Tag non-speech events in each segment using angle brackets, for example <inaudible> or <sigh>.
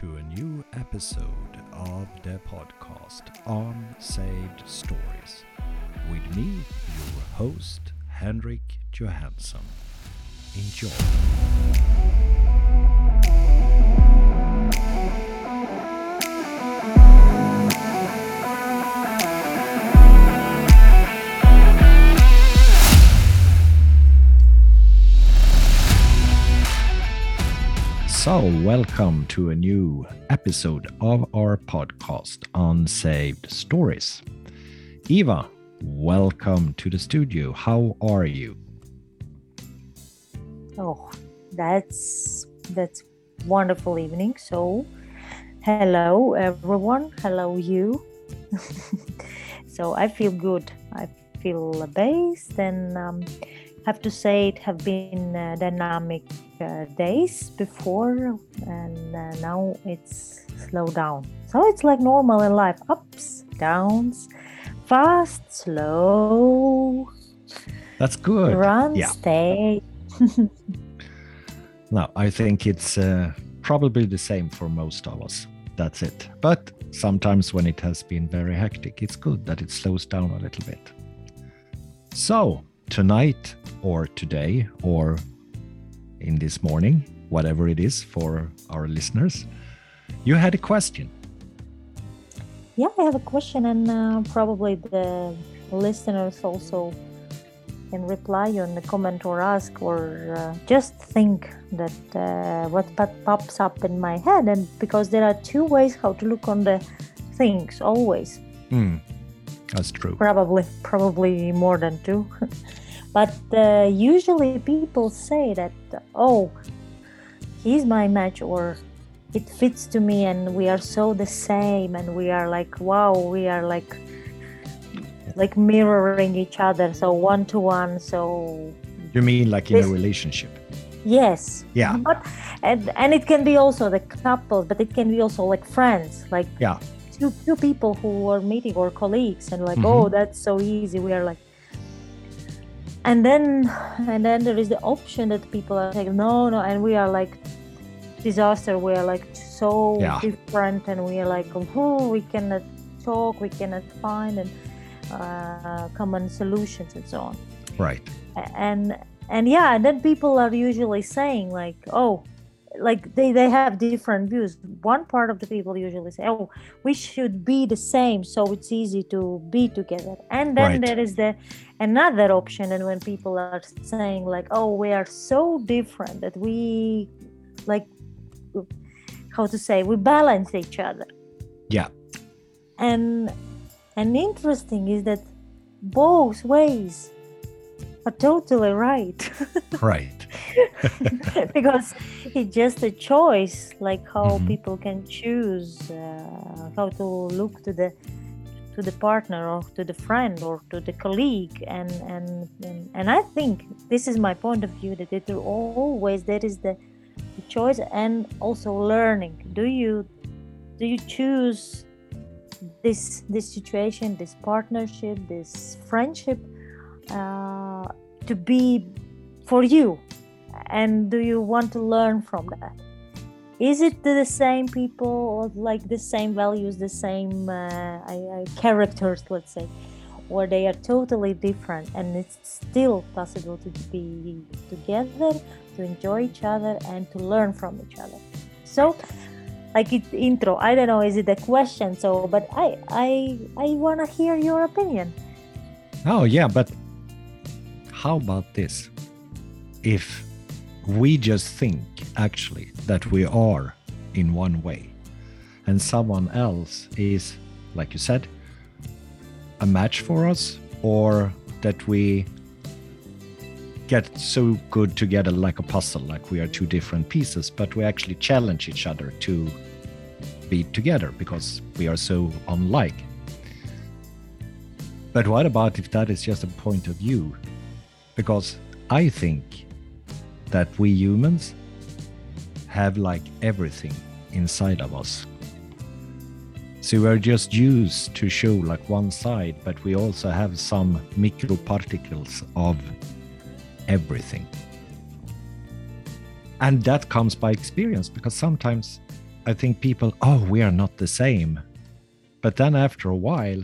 to a new episode of the podcast Unsaved Stories with me, your host, Henrik Johansson. Enjoy. So, welcome to a new episode of our podcast Unsaved Stories. Eva, welcome to the studio. How are you? Oh, that's that's wonderful evening. So, hello everyone. Hello you. <laughs> so I feel good. I feel based and um, have to say it have been uh, dynamic uh, days before and uh, now it's slowed down so it's like normal in life ups downs fast slow That's good. run Yeah. stay <laughs> No, I think it's uh, probably the same for most of us. That's it. But sometimes when it has been very hectic, it's good that it slows down a little bit. So, tonight or today or in this morning, whatever it is for our listeners, you had a question. yeah i have a question and uh, probably the listeners also can reply on the comment or ask or uh, just think that uh, what pop- pops up in my head and because there are two ways how to look on the things always Hmm, that's true. probably probably more than two <laughs> but uh, usually people say that oh he's my match or it fits to me and we are so the same and we are like wow we are like like mirroring each other so one to one so You mean like in a relationship? yes Yeah. but and, and it can be also the couple but it can be also like friends like Yeah. two, two people who are meeting or colleagues and like Mhm. oh that's so easy we are like and then and then there is the option that people are like no no and we are like disaster we are like so Yeah. different and we are like oh we cannot talk we cannot find and uh, common solutions and so on Right. and and yeah and then people are usually saying like oh like they they have different views one part of the people usually say oh we should be the same so it's easy to be together and then Right. there is the another option and when people are saying like oh we are so different that we like how to say we balance each other Yeah. and and interesting is that both ways are totally right <laughs> Right. <laughs> because it's just a choice like how Mhm. people can choose uh, how to look to the to the partner or to the friend or to the colleague and and and, and i think this is my point of view that it will always there is the, the choice and also learning do you do you choose this this situation this partnership this friendship uh, to be for you. And do you want to learn from that? Is it the same people or like the same values the same uh, I, I, characters let's say or they are totally different and it's still possible to be together to enjoy each other and to learn from each other? So like it intro. I don't know is it a question? So but i i i want to hear your opinion. Oh, yeah, but how about this? If we just think actually that we are in one way and someone else is, like you said, a match for us, or that we get so good together like a puzzle, like we are two different pieces, but we actually challenge each other to be together because we are so unlike. But what about if that is just a point of view? Because I think that we humans have like everything inside of us. So we're just used to show like one side, but we also have some microparticles of everything. And that comes by experience because sometimes I think people, oh, we are not the same. But then after a while,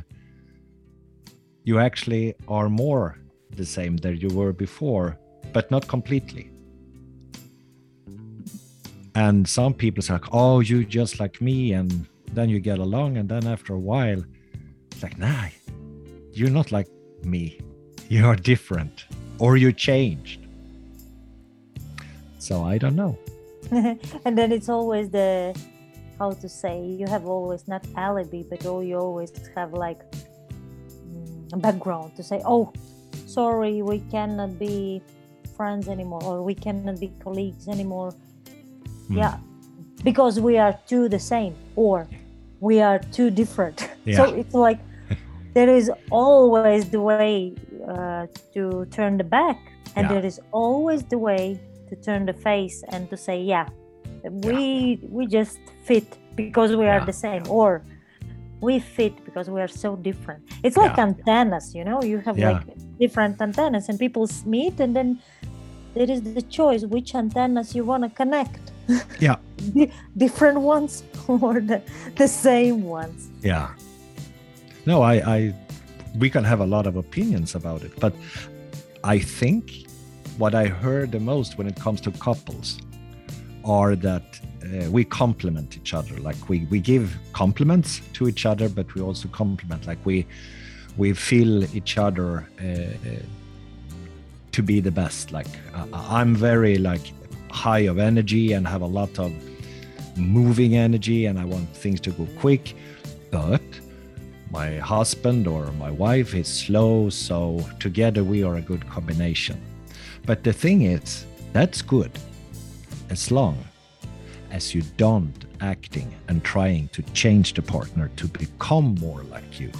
you actually are more the same that you were before, but not completely. And some people say, like, oh, you just like me. And then you get along. And then after a while, it's like, nah, you're not like me. You are different or you changed. So I don't know. <laughs> and then it's always the how to say you have always not alibi but oh, you always have like mm, background to say oh sorry we cannot be friends anymore or we cannot be colleagues anymore mm. yeah because we are two the same or we are too different <laughs> yeah. so it's like there is always the way uh, to turn the back and yeah. there is always the way to turn the face and to say yeah we yeah. we just fit because we are the same or we fit because we are so different it's like antennas you know you have like different antennas and people meet and then there is the choice which antennas you want to connect. <laughs> Yeah. Different ones <laughs> or the, the same ones. Yeah. No i i we can have a lot of opinions about it but i think what i heard the most when it comes to couples are that uh, we complement each other. Like we we give compliments to each other but we also complement like we we feel each other uh, uh to be the best. Like i'm very like high of energy and have a lot of moving energy and i want things to go quick. But my husband or my wife is slow so together we are a good combination. But the thing is that's good as long as you don't acting and trying to change the partner to become more like you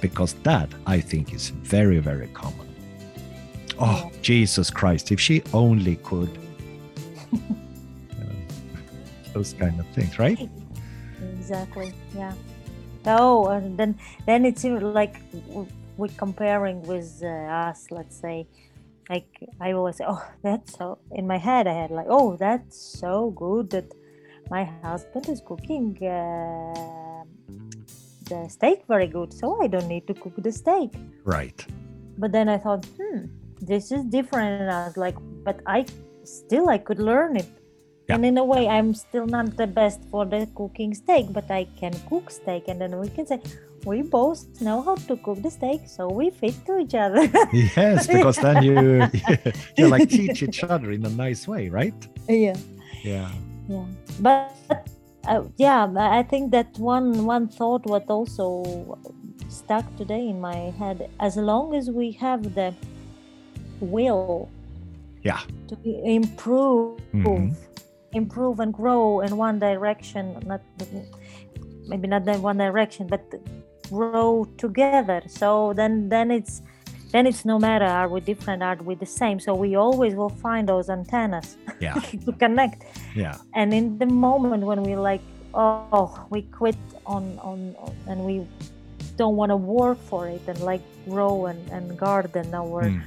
because that i think is very very common. Oh jesus christ if she only could. <laughs> Those kind of things right? Exactly yeah. Oh and then then it's like we're comparing with uh, us let's say like I always say, oh, that's so. In my head, I had like, oh, that's so good that my husband is cooking uh, the steak very good, so I don't need to cook the steak. Right. But then I thought, hmm, this is different. And I was like, but I still I could learn it. Yeah. And in a way, I'm still not the best for the cooking steak, but I can cook steak. And then we can say, we both know how to cook the steak, so we fit to each other. <laughs> yes, because then you <laughs> <laughs> you like teach each other in a nice way, right? Yeah. Yeah. Yeah, but uh, yeah, I think that one one thought what also stuck today in my head. As long as we have the will, yeah, to improve, mm-hmm. improve and grow in one direction, not maybe not in one direction, but grow together so then then it's then it's no matter are we different are we the same? So we always will find those antennas yeah. <laughs> to connect. Yeah. And in the moment when we like oh we quit on on, on and we don't want to work for it and like grow and, and garden our mm.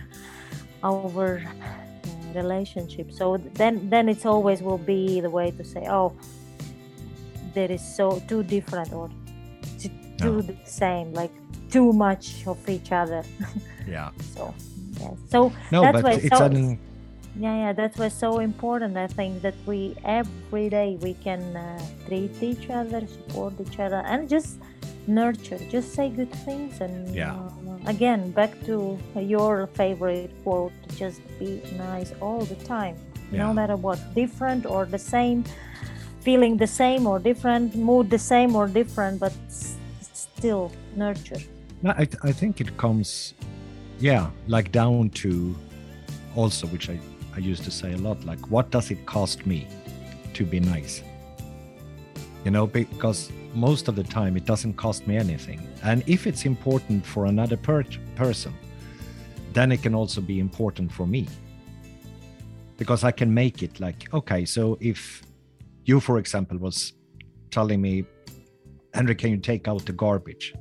our uh, relationship. So then then it's always will be the way to say oh there is so too different or to do the same, like too much of each other. <laughs> yeah. So yeah. So no, that's but why it's so, an... yeah, yeah. That's why so important. I think that we every day we can uh, treat each other, support each other, and just nurture. Just say good things and yeah. Uh, again, back to your favorite quote: "Just be nice all the time, yeah. no matter what, different or the same." feeling the same or different mood the same or different but still nurture I, th- I think it comes yeah like down to also which I, I used to say a lot like what does it cost me to be nice? You know because most of the time it doesn't cost me anything. And if it's important for another per- person then it can also be important for me. Because i can make it like okay so if you for example was telling me Henrik, can you take out the garbage?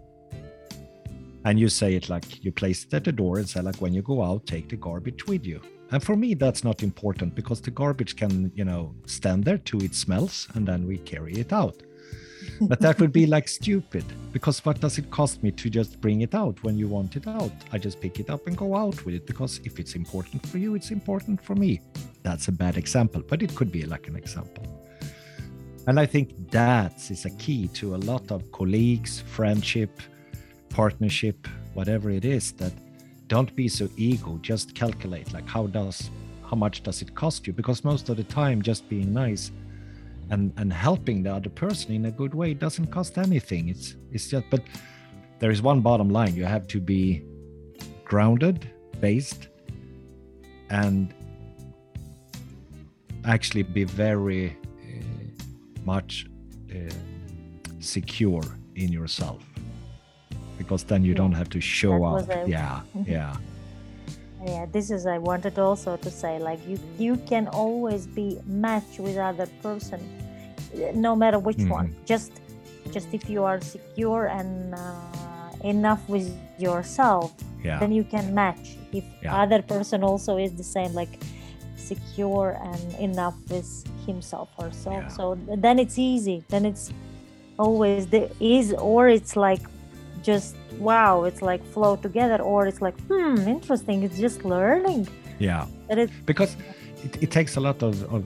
And you say it like you place it at the door and say, like, when you go out, take the garbage with you. And for me, that's not important because the garbage can, you know, stand there to it smells and then we carry it out. <laughs> But that would be like stupid because what does it cost me to just bring it out when you want it out? I just pick it up and go out with it because if it's important for you, it's important for me. That's a bad example, but it could be like an example. And I think that is a key to a lot of colleagues, friendship, partnership, whatever it is that don't be so ego just calculate like how does how much does it cost you? Because most of the time just being nice and and helping the other person in a good way doesn't cost anything. It's it's just but there is one bottom line. You have to be grounded based and actually be very uh, much uh, secure in yourself because then you Yeah, don't have to show that up. a- yeah <laughs> yeah. Yeah this is i wanted also to say like you you can always be matched with other person no matter which one. Mhm. just just if you are secure and uh, enough with yourself yeah. then you can match. If Yeah. other person also is the same like secure and enough with himself or herself Yeah. so then it's easy. Then it's always the is or it's like just wow it's like flow together or it's like hmm interesting it's just learning. Yeah. That it because it, it takes a lot of, of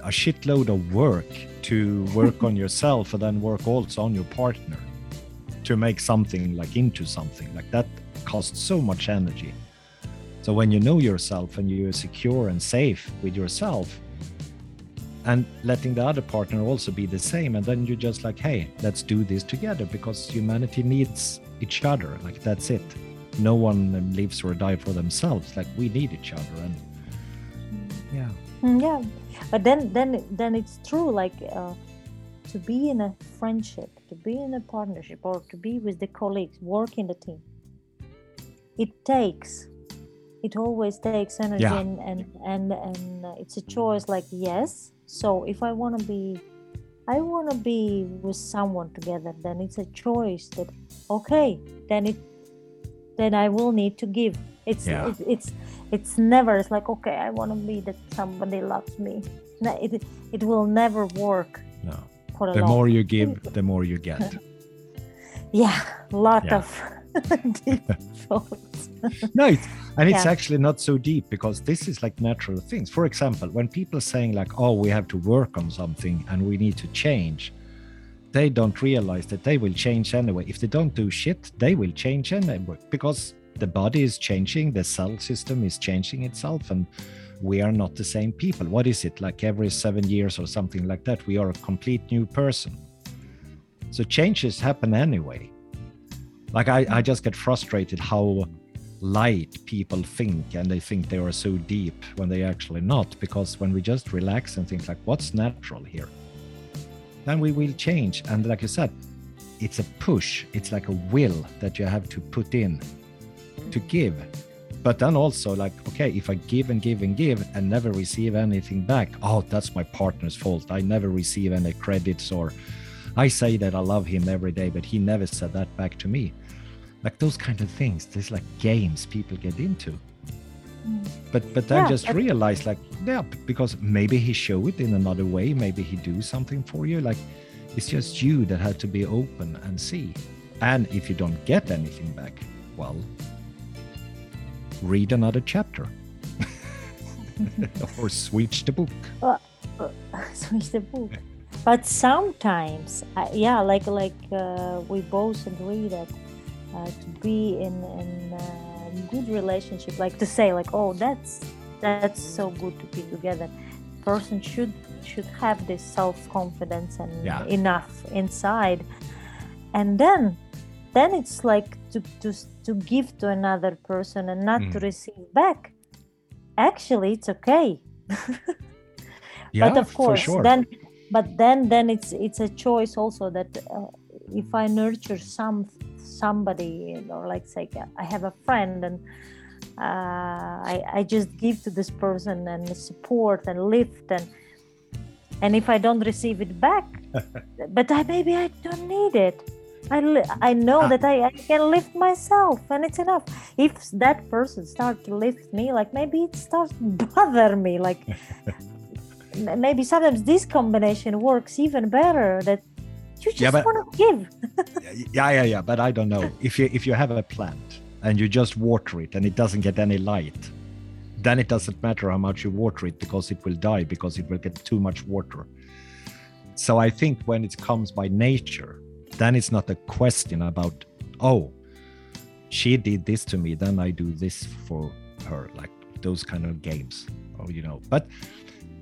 a shitload of work to work on <laughs> yourself and then work also on your partner to make something like into something. Like that costs so much energy. So when you know yourself and you're secure and safe with yourself and letting the other partner also be the same and then you're just like hey let's do this together because humanity needs each other like that's it. No one lives or die for themselves like we need each other and yeah. Mm, yeah. But then then then it's true like uh, to be in a friendship to be in a partnership or to be with the colleagues work in the team it takes it always takes energy Yeah. and and and, and uh, it's a choice like yes so if i want to be i want to be with someone together then it's a choice that okay then it then i will need to give. It's Yeah. it's, it's it's never it's like okay i want to be that somebody loves me. No, it, it will never work no. the long more you give the more you get. <laughs> Yeah lot Yeah. of <laughs> deep thoughts. <laughs> No it's, and it's Yeah. actually not so deep because this is like natural things. For example when people are saying like oh we have to work on something and we need to change they don't realize that they will change anyway. If they don't do shit they will change anyway because the body is changing the cell system is changing itself and we are not the same people. What is it? Like every seven years or something like that we are a complete new person. So changes happen anyway. Like i, I just get frustrated how light people think and they think they are so deep when they actually not because when we just relax and think like what's natural here? Then we will change and like you said it's a push. It's like a will that you have to put in to give. But then also like okay if i give and give and give and never receive anything back oh that's my partner's fault. I never receive any credits or i say that i love him every day but he never said that back to me like those kind of things there's like games people get into. Mm. but but Yeah, just realized like yeah because maybe he show it in another way maybe he do something for you. Like it's just you that have to be open and see. And if you don't get anything back well read another chapter <laughs> or switch the book. <laughs> Switch the book. But sometimes I, yeah like like uh, we both agree that uh, to be in in uh, good relationship like to say like oh that's that's so good to be together. Person should should have this self-confidence and Yeah. enough inside. And then then it's like to to to give to another person and not to Mm. receive back. Actually it's okay. <laughs> Yeah but of course sure. then but then then it's it's a choice also that uh, if i nurture some somebody or like say i have a friend and uh, I, I just give to this person and support and lift and and if i don't receive it back <laughs> but i maybe i don't need it I, li- I know Ah. that I, I can lift myself and it's enough. If that person start to lift me, like maybe it starts to <laughs> bother me. Like <laughs> maybe sometimes this combination works even better. That you just Yeah, but- want to give. yeah yeah yeah but i don't know <laughs> if you if you have a plant and you just water it and it doesn't get any light then it doesn't matter how much you water it because it will die because it will get too much water so i think when it comes by nature then it's not a question about oh she did this to me then i do this for her like those kind of games or you know but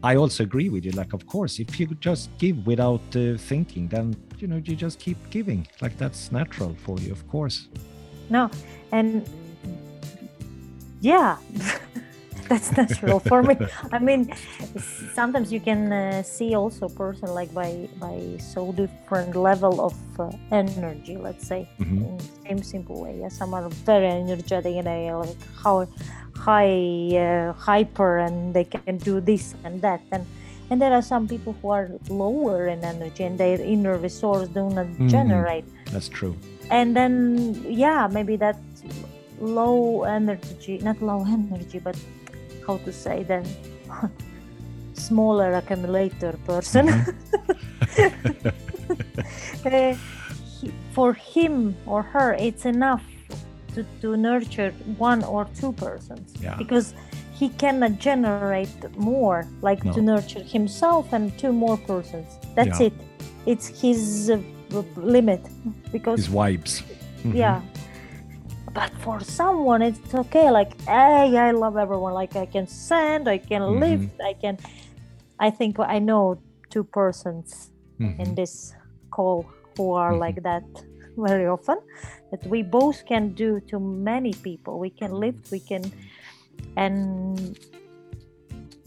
I also agree with you. Like, of course, if you just give without uh, thinking, then you know you just keep giving. Like that's natural for you, of course. No, and yeah, <laughs> that's natural for me. I mean, sometimes you can uh, see also person like by by so different level of uh, energy. Let's say Mhm. in same simple way. Yeah, some are very energetic and they like how high uh, hyper and they can do this and that and. And there are some people who are lower in energy and their inner resource do not Mhm. generate That's true. and then yeah maybe that low energy not low <laughs> energy but how to say then <laughs> smaller accumulator person <laughs> uh, he- for him or her it's enough to, to nurture one or two persons Yeah. because he cannot generate more like No. to nurture himself and two more persons that's Yeah. it it's his uh, limit because His vibes. Mhm. yeah but for someone it's okay like hey i love everyone like i can send i can Mhm. lift i can i think i know two persons Mhm. in this call who are Mhm. like that very often that we both can do to many people we can lift we can and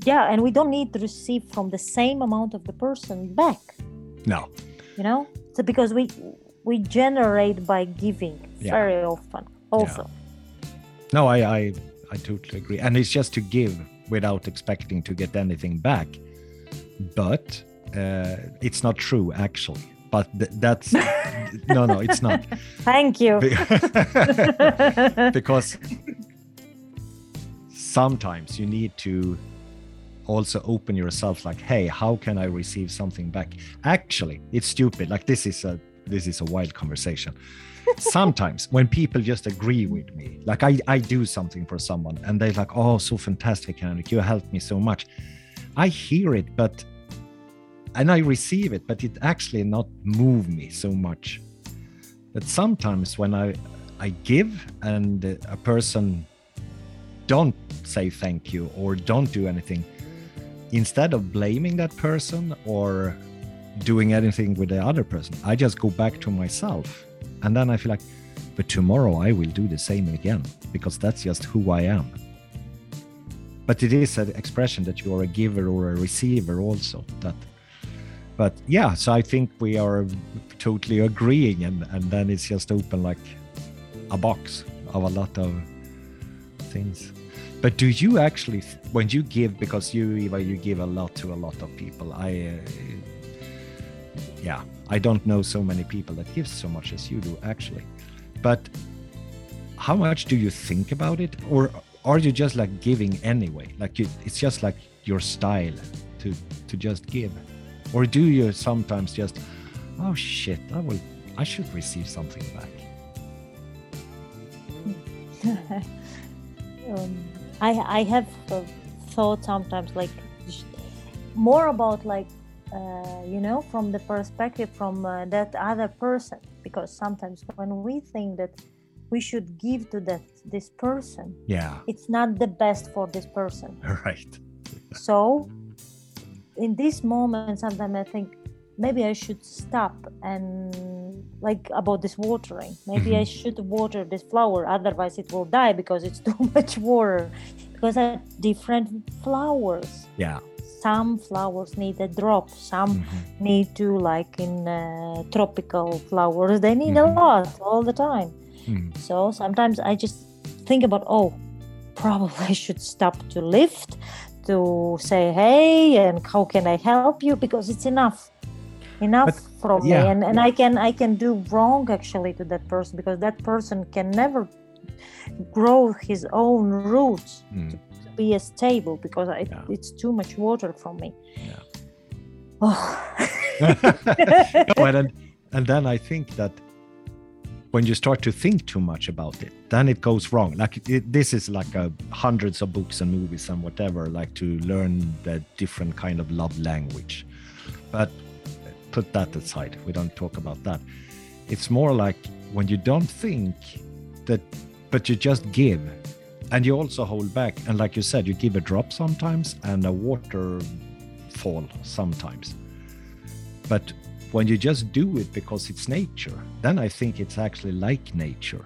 yeah and we don't need to receive from the same amount of the person back No. you know so because we we generate by giving Yeah. very often also No, I, I I totally agree. And it's just to give without expecting to get anything back. But uh, it's not true actually. But th- that's no, no, it's not. <laughs> thank you. Be- <laughs> because sometimes you need to also open yourself like hey how can i receive something back? Actually it's stupid. Like this is a this is a wild conversation. <laughs> Sometimes when people just agree with me like i i do something for someone and they're like oh so fantastic henrik. You helped me so much. I hear it but and i receive it but it actually not move me so much. But sometimes when i i give and a person don't say thank you or don't do anything instead of blaming that person or doing anything with the other person i just go back to myself. And then i feel like but tomorrow i will do the same again because that's just who i am. But it is an expression that you are a giver or a receiver also that but yeah so i think we are totally agreeing and and then it's just open like a box of a lot of things. But do you actually when you give because you Eva you give a lot to a lot of people i uh, yeah i don't know so many people that give so much as you do actually. But how much do you think about it? Or are you just like giving anyway? Like you, it's just like your style to to just give or do you sometimes just oh shit i will i should receive something back. <laughs> Um, I I have uh, thought sometimes like more about like uh, you know from the perspective from uh, that other person. Because sometimes when we think that we should give to that this person yeah. it's not the best for this person. <laughs> Right. So in this moment sometimes i think maybe i should stop and like about this watering maybe i Mhm. should water this flower otherwise it will die because it's <laughs> too much water because I different flowers yeah some flowers need a drop some Mhm. need to like in uh, tropical flowers they need Mhm. a lot all the time Mhm. so sometimes I just think about, oh, probably <laughs> I should stop to lift, to say, hey, and how can I help you? Because it's enough. enough But, from yeah, me and, and i can i can do wrong actually to that person because that person can never grow his own roots Mm. to be a stable because I, Yeah. it's too much water from me Yeah. oh. <laughs> <laughs> no, and, then- and then I think that when you start to think too much about it, then it goes wrong. Like it, this is like a hundreds of books and movies and whatever, like to learn the different kind of love language. But put that aside. We don't talk about that. It's more like when you don't think that, but you just give, and you also hold back. And like you said, you give a drop sometimes and a waterfall sometimes. But when you just do it because it's nature, then I think it's actually like nature.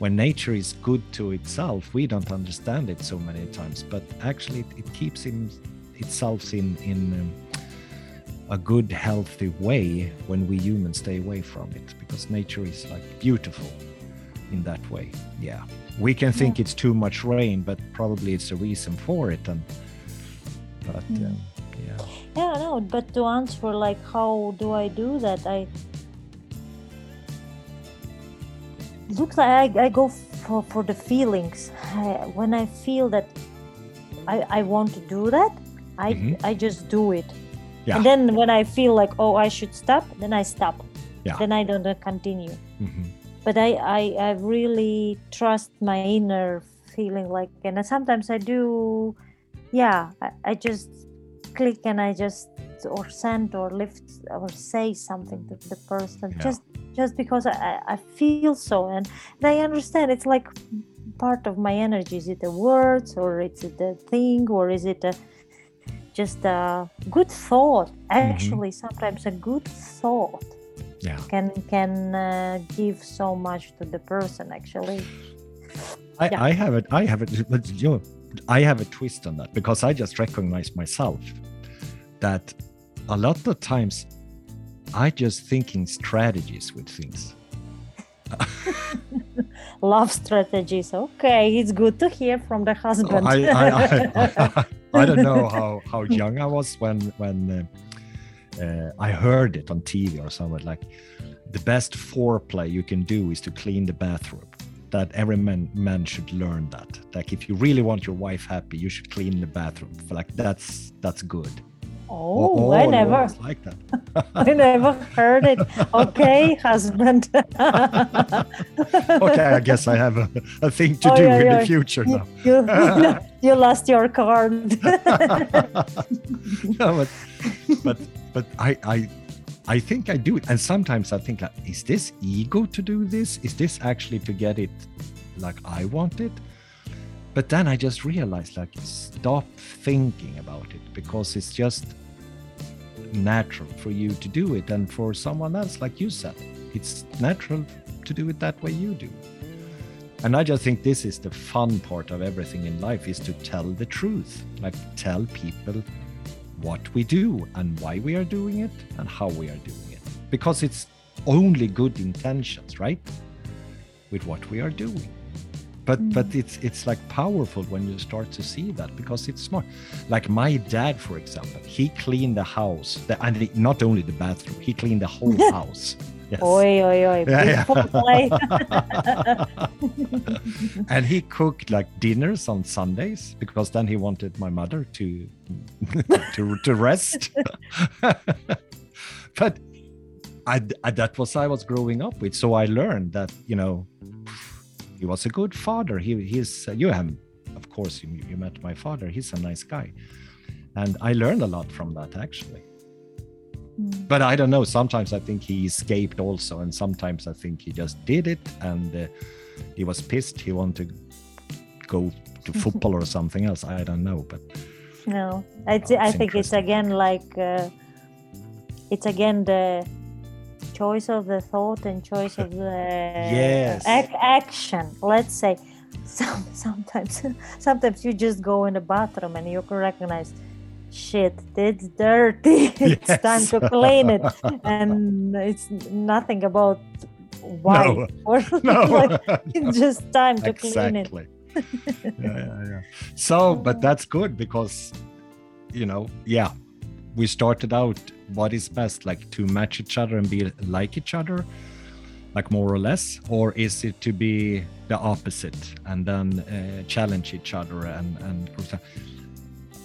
When nature is good to itself, we don't understand it so many times, but actually it, it keeps in, itself in in um, a good, healthy way when we humans stay away from it, because nature is like beautiful in that way. Yeah, we can think it's too much rain, but probably it's a reason for it, and but Mm. um, yeah. yeah no but to answer like how do i do that i looks like i, I go for, for the feelings I, when i feel that I, I want to do that i Mhm. i just do it Yeah. and then when i feel like oh i should stop then i stop Yeah. then i don't uh, continue Mhm. but I, I i really trust my inner feeling like and sometimes i do yeah i, I just and i just or send or lift or say something to the person Yeah. just just because I, I feel so and, and i understand it's like part of my energy is it the words or is it the thing or is it a just a good thought actually sometimes a good thought Yeah. can can uh, give so much to the person actually I, Yeah. I have it. I have it. But you know, I have a twist on that because I just recognize myself that a lot of times I just thinking strategies with things. <laughs> love strategies okay it's good to hear from the husband I, I, I, I don't know <laughs> how, how young I was when when uh, uh, I heard it on TV or somewhere like the best foreplay you can do is to clean the bathroom. That every man man should learn that. Like if you really want your wife happy, you should clean the bathroom. Like that's that's good. Oh, i oh, never one's like that. <laughs> i never heard it okay <laughs> husband okay, I guess I have a, a thing to Oh, do yeah, in yeah. the future you, now. you, <laughs> you lost your card no, but but but I I I think I do it, and sometimes I think, like, is this ego to do this? Is this actually to get it like I want it? But then I just realized, like, stop thinking about it because it's just natural for you to do it, and for someone else, like you said, it's natural to do it that way you do. And I just think this is the fun part of everything in life is to tell the truth, like tell people what we do and why we are doing it and how we are doing it. Because it's only good intentions, right? With what we are doing. But mm. but it's it's like powerful when you start to see that because it's smart. Like my dad, for example, he cleaned the house, the, and he- not only the bathroom, he cleaned the whole <laughs> house. Yes. oi oi oi Yeah, yeah. <laughs> and he cooked like dinners on Sundays because then he wanted my mother to <laughs> to to rest. but I, I that was I was growing up with, so I learned that you know he was a good father. He he's you have of course you, you met my father. He's a nice guy, and I learned a lot from that actually. Mm. But I don't know. Sometimes I think he escaped also, and sometimes I think he just did it and uh, he was pissed. He wanted to go to <laughs> football or something else. I don't know, but No, I, I think it's again like uh, it's again the choice of the thought and choice of the <laughs> Yes. ac- action. Let's say <laughs> some sometimes <laughs> sometimes you just go in the bathroom and you can recognize shit it's dirty it's time to clean it and it's nothing about why No. or no, like, it's just time to clean it yeah, yeah, yeah. So, but that's good because, you know, yeah, we started out what is best like to match each other and be like each other like more or less? Or is it to be the opposite and then uh, challenge each other and and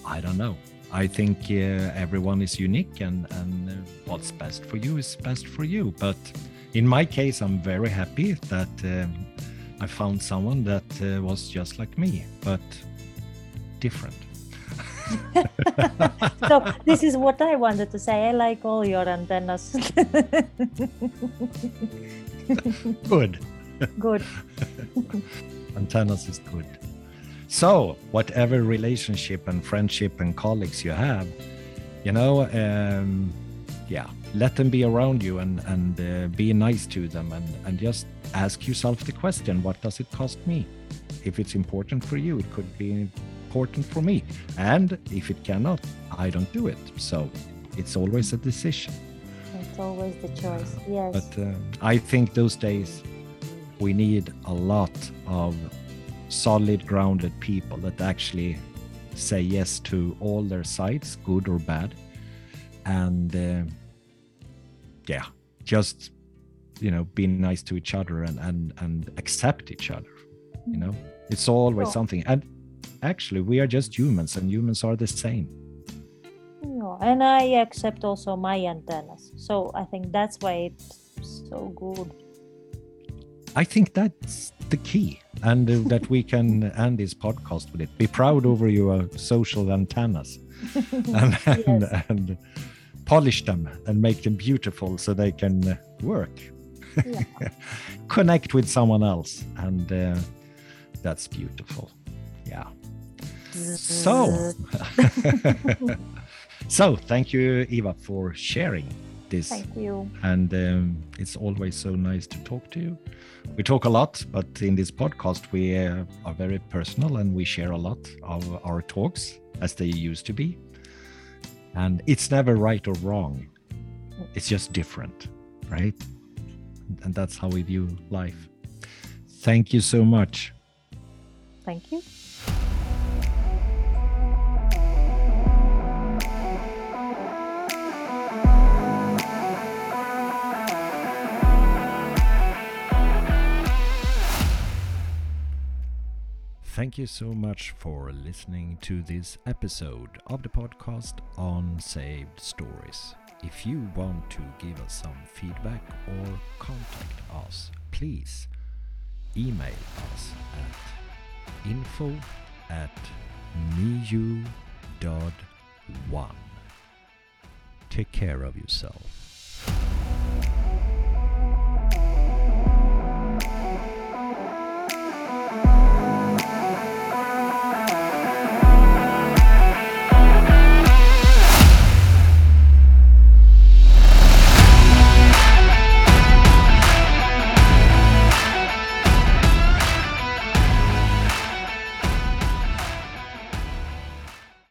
i don't know. I think uh, everyone is unique and and uh, what's best for you is best for you. But in my case i'm very happy that um, i found someone that uh, was just like me but different <laughs> so this is what I wanted to say. I like all your antennas. <laughs> good. Good. <laughs> antennas is good. So, whatever relationship and friendship and colleagues you have, you know, um, yeah, let them be around you and and uh, be nice to them and and just ask yourself the question: What does it cost me? If it's important for you, it could be important for me. And if it cannot, I don't do it. So it's always a decision. It's always the choice, yes. But uh, I think those days we need a lot of solid, grounded people that actually say yes to all their sides, good or bad. And uh, yeah, just you know, be nice to each other and and and accept each other. You know, it's always something. And actually we are just humans and humans are the same. Yeah, and i accept also my antennas. So i think that's why it's so good. I think that's the key and uh, that we can <laughs> end this podcast with it. Be proud over your social antennas. And, <laughs> and, yes. and, polish them and make them beautiful so they can uh, work. Yeah. <laughs> connect with someone else and uh, that's beautiful. Yeah so, <laughs> so thank you, Eva, for sharing this. Thank you. And um, it's always so nice to talk to you. We talk a lot, but in this podcast, we uh, are very personal and we share a lot of our talks as they used to be. And it's never right or wrong, it's just different, right? And that's how we view life. Thank you so much. Thank you. Thank you so much for listening to this episode of the podcast Unsaved Stories. If you want to give us some feedback or contact us, please email us at info at miu.one. Take care of yourself.